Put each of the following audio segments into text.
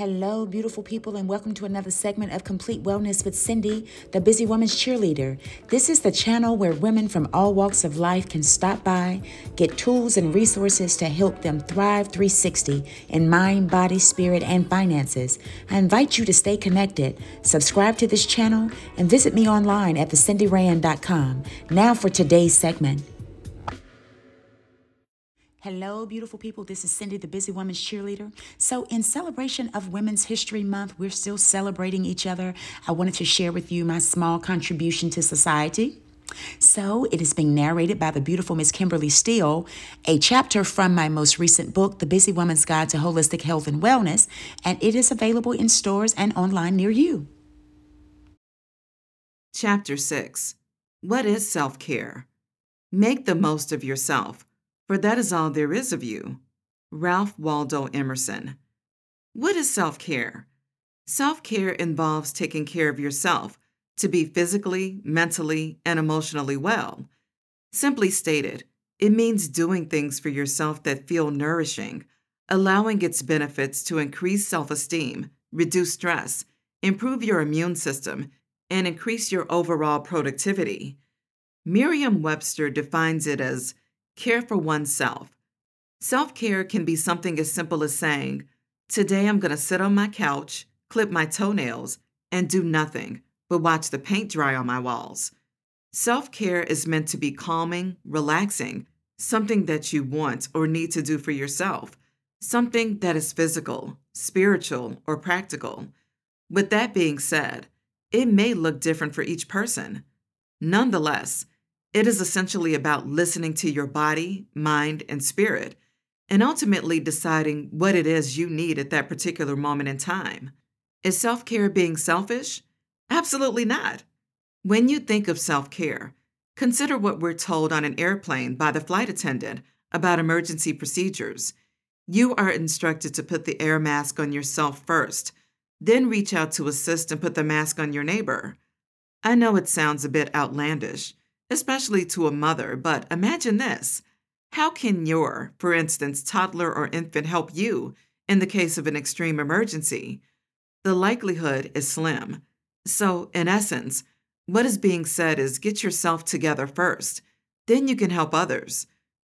Hello, beautiful people, and welcome to another segment of Complete Wellness with Cindy, the Busy Woman's Cheerleader. This is the channel where women from all walks of life can stop by, get tools and resources to help them thrive 360 in mind, body, spirit, and finances. I invite you to stay connected, subscribe to this channel, and visit me online at thecindyrand.com. Now for today's segment. Hello, beautiful people. This is Cindy, the Busy Woman's Cheerleader. So, in celebration of Women's History Month, we're still celebrating each other. I wanted to share with you my small contribution to society. So, it is being narrated by the beautiful Miss Kimberly Steele, a chapter from my most recent book, The Busy Woman's Guide to Holistic Health and Wellness, and it is available in stores and online near you. Chapter 6 What is self care? Make the most of yourself for that is all there is of you. Ralph Waldo Emerson. What is self care? Self care involves taking care of yourself to be physically, mentally, and emotionally well. Simply stated, it means doing things for yourself that feel nourishing, allowing its benefits to increase self esteem, reduce stress, improve your immune system, and increase your overall productivity. Merriam Webster defines it as care for oneself. Self care can be something as simple as saying, Today I'm going to sit on my couch, clip my toenails, and do nothing but watch the paint dry on my walls. Self care is meant to be calming, relaxing, something that you want or need to do for yourself, something that is physical, spiritual, or practical. With that being said, it may look different for each person. Nonetheless, it is essentially about listening to your body, mind, and spirit, and ultimately deciding what it is you need at that particular moment in time. Is self care being selfish? Absolutely not. When you think of self care, consider what we're told on an airplane by the flight attendant about emergency procedures. You are instructed to put the air mask on yourself first, then reach out to assist and put the mask on your neighbor. I know it sounds a bit outlandish especially to a mother. But imagine this how can your, for instance, toddler or infant help you in the case of an extreme emergency? The likelihood is slim. So, in essence, what is being said is get yourself together first, then you can help others.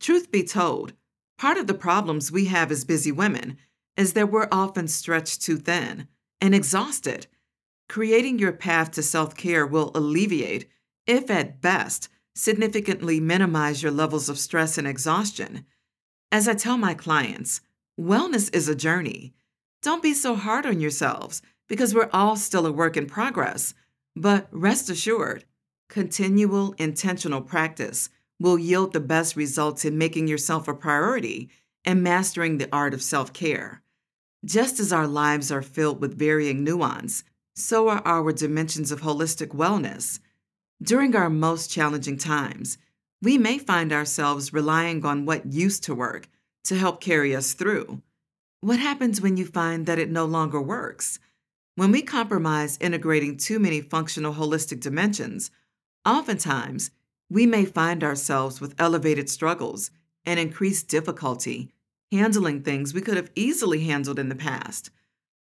Truth be told, part of the problems we have as busy women is that we're often stretched too thin and exhausted. Creating your path to self care will alleviate if at best, significantly minimize your levels of stress and exhaustion. As I tell my clients, wellness is a journey. Don't be so hard on yourselves because we're all still a work in progress. But rest assured, continual intentional practice will yield the best results in making yourself a priority and mastering the art of self care. Just as our lives are filled with varying nuance, so are our dimensions of holistic wellness. During our most challenging times, we may find ourselves relying on what used to work to help carry us through. What happens when you find that it no longer works? When we compromise integrating too many functional holistic dimensions, oftentimes we may find ourselves with elevated struggles and increased difficulty handling things we could have easily handled in the past.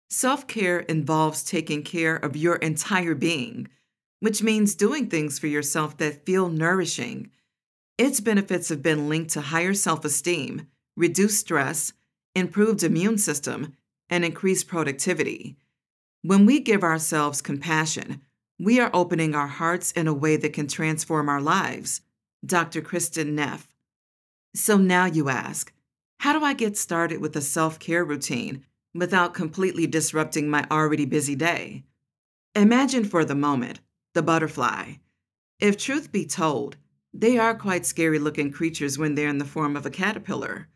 Self care involves taking care of your entire being which means doing things for yourself that feel nourishing. Its benefits have been linked to higher self esteem, reduced stress, improved immune system, and increased productivity. When we give ourselves compassion, we are opening our hearts in a way that can transform our lives. Dr. Kristin Neff. So now you ask, how do I get started with a self care routine without completely disrupting my already busy day? Imagine for the moment the butterfly. If truth be told, they are quite scary looking creatures when they're in the form of a caterpillar.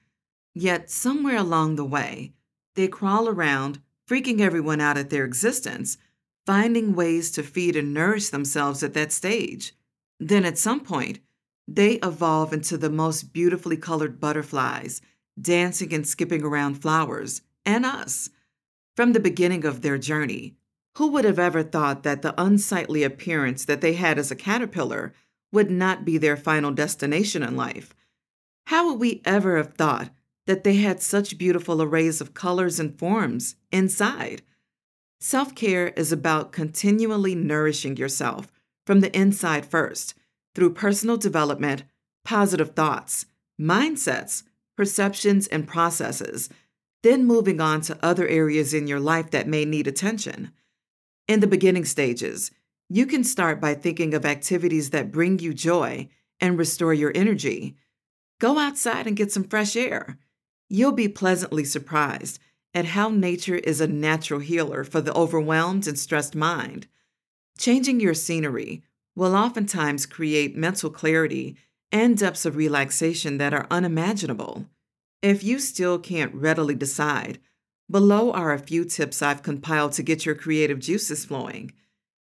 Yet, somewhere along the way, they crawl around, freaking everyone out at their existence, finding ways to feed and nourish themselves at that stage. Then, at some point, they evolve into the most beautifully colored butterflies, dancing and skipping around flowers, and us. From the beginning of their journey, who would have ever thought that the unsightly appearance that they had as a caterpillar would not be their final destination in life? How would we ever have thought that they had such beautiful arrays of colors and forms inside. Self care is about continually nourishing yourself from the inside first through personal development, positive thoughts, mindsets, perceptions, and processes, then moving on to other areas in your life that may need attention. In the beginning stages, you can start by thinking of activities that bring you joy and restore your energy. Go outside and get some fresh air. You'll be pleasantly surprised at how nature is a natural healer for the overwhelmed and stressed mind. Changing your scenery will oftentimes create mental clarity and depths of relaxation that are unimaginable. If you still can't readily decide, below are a few tips I've compiled to get your creative juices flowing.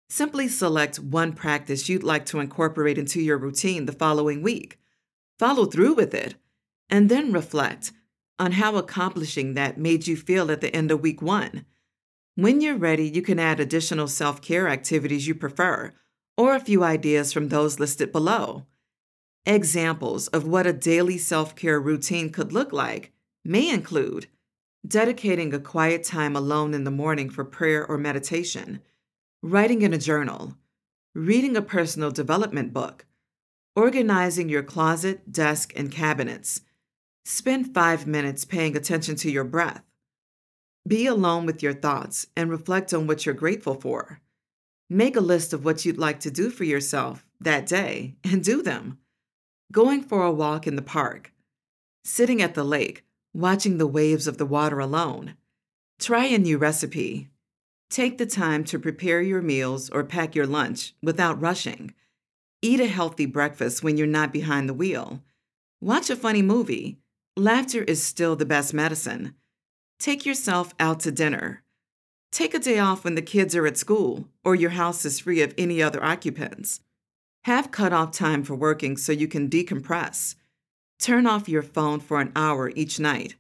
Simply select one practice you'd like to incorporate into your routine the following week. Follow through with it, and then reflect on how accomplishing that made you feel at the end of week one. When you're ready, you can add additional self care activities you prefer, or a few ideas from those listed below. Examples of what a daily self care routine could look like may include dedicating a quiet time alone in the morning for prayer or meditation, writing in a journal, reading a personal development book, organizing your closet, desk, and cabinets. Spend five minutes paying attention to your breath. Be alone with your thoughts and reflect on what you're grateful for. Make a list of what you'd like to do for yourself that day and do them going for a walk in the park, sitting at the lake, watching the waves of the water alone. Try a new recipe. Take the time to prepare your meals or pack your lunch without rushing. Eat a healthy breakfast when you're not behind the wheel. Watch a funny movie. Laughter is still the best medicine. Take yourself out to dinner. Take a day off when the kids are at school or your house is free of any other occupants. Have cut off time for working so you can decompress. Turn off your phone for an hour each night.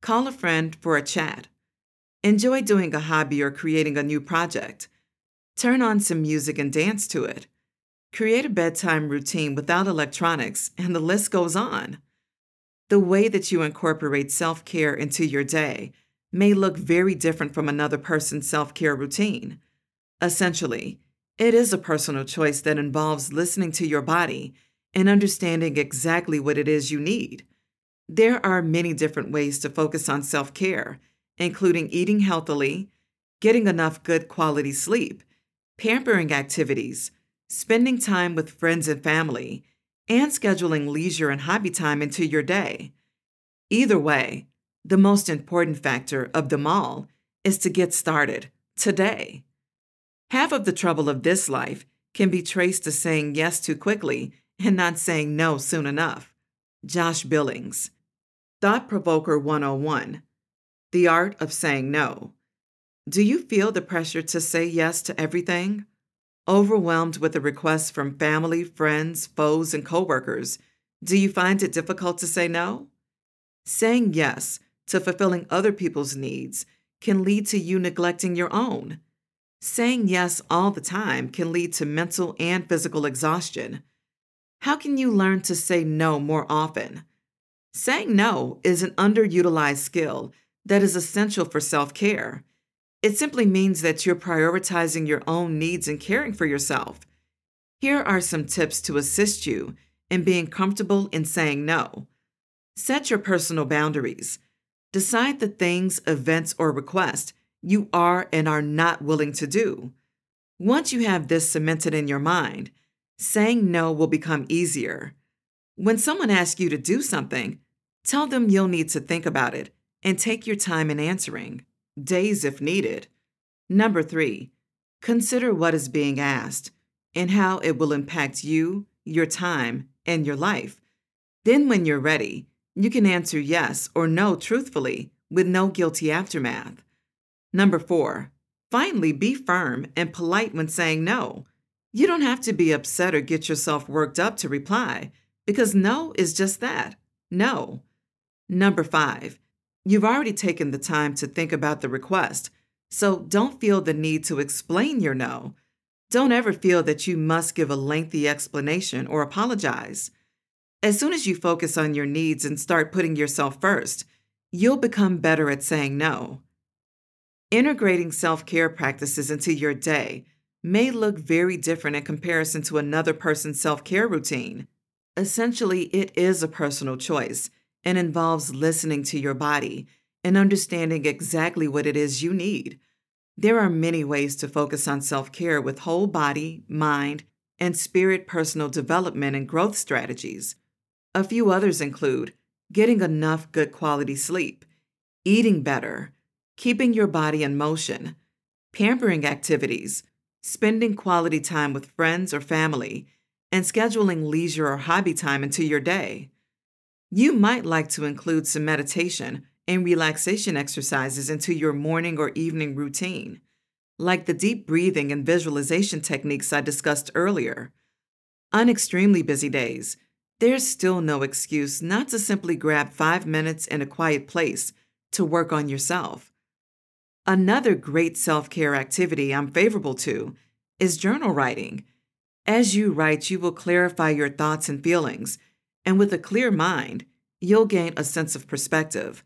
Call a friend for a chat. Enjoy doing a hobby or creating a new project. Turn on some music and dance to it. Create a bedtime routine without electronics, and the list goes on. The way that you incorporate self care into your day may look very different from another person's self care routine. Essentially, it is a personal choice that involves listening to your body and understanding exactly what it is you need. There are many different ways to focus on self care, including eating healthily, getting enough good quality sleep, pampering activities, spending time with friends and family, and scheduling leisure and hobby time into your day. Either way, the most important factor of them all is to get started today. Half of the trouble of this life can be traced to saying yes too quickly and not saying no soon enough. Josh Billings. Thought Provoker 101 The Art of Saying No. Do you feel the pressure to say yes to everything? Overwhelmed with the requests from family, friends, foes, and coworkers, do you find it difficult to say no? Saying yes to fulfilling other people's needs can lead to you neglecting your own. Saying yes all the time can lead to mental and physical exhaustion. How can you learn to say no more often? Saying no is an underutilized skill that is essential for self care. It simply means that you're prioritizing your own needs and caring for yourself. Here are some tips to assist you in being comfortable in saying no. Set your personal boundaries. Decide the things, events, or requests you are and are not willing to do. Once you have this cemented in your mind, saying no will become easier. When someone asks you to do something, tell them you'll need to think about it and take your time in answering, days if needed. Number three, consider what is being asked and how it will impact you, your time, and your life. Then, when you're ready, you can answer yes or no truthfully with no guilty aftermath. Number four, finally be firm and polite when saying no. You don't have to be upset or get yourself worked up to reply, because no is just that no. Number five, you've already taken the time to think about the request, so don't feel the need to explain your no. Don't ever feel that you must give a lengthy explanation or apologize. As soon as you focus on your needs and start putting yourself first, you'll become better at saying no. Integrating self care practices into your day may look very different in comparison to another person's self care routine. Essentially, it is a personal choice and involves listening to your body and understanding exactly what it is you need. There are many ways to focus on self care with whole body, mind, and spirit personal development and growth strategies. A few others include getting enough good quality sleep, eating better, keeping your body in motion, pampering activities, spending quality time with friends or family, and scheduling leisure or hobby time into your day. You might like to include some meditation and relaxation exercises into your morning or evening routine, like the deep breathing and visualization techniques I discussed earlier. On extremely busy days, there's still no excuse not to simply grab five minutes in a quiet place to work on yourself. Another great self care activity I'm favorable to is journal writing. As you write, you will clarify your thoughts and feelings, and with a clear mind, you'll gain a sense of perspective.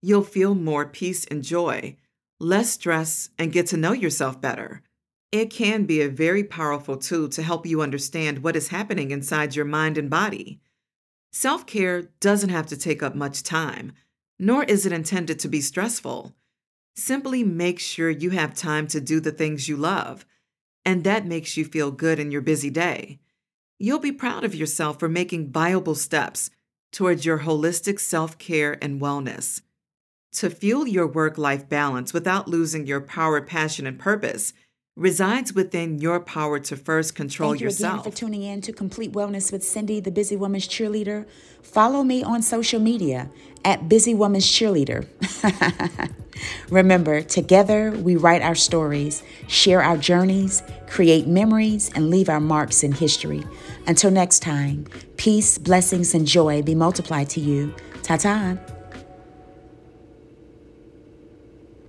You'll feel more peace and joy, less stress, and get to know yourself better. It can be a very powerful tool to help you understand what is happening inside your mind and body. Self care doesn't have to take up much time, nor is it intended to be stressful. Simply make sure you have time to do the things you love, and that makes you feel good in your busy day. You'll be proud of yourself for making viable steps towards your holistic self care and wellness. To fuel your work life balance without losing your power, passion, and purpose, resides within your power to first control yourself. Thank you yourself. again for tuning in to Complete Wellness with Cindy, the Busy Woman's Cheerleader. Follow me on social media at Busy Woman's Cheerleader. Remember, together we write our stories, share our journeys, create memories, and leave our marks in history. Until next time, peace, blessings, and joy be multiplied to you. Ta ta.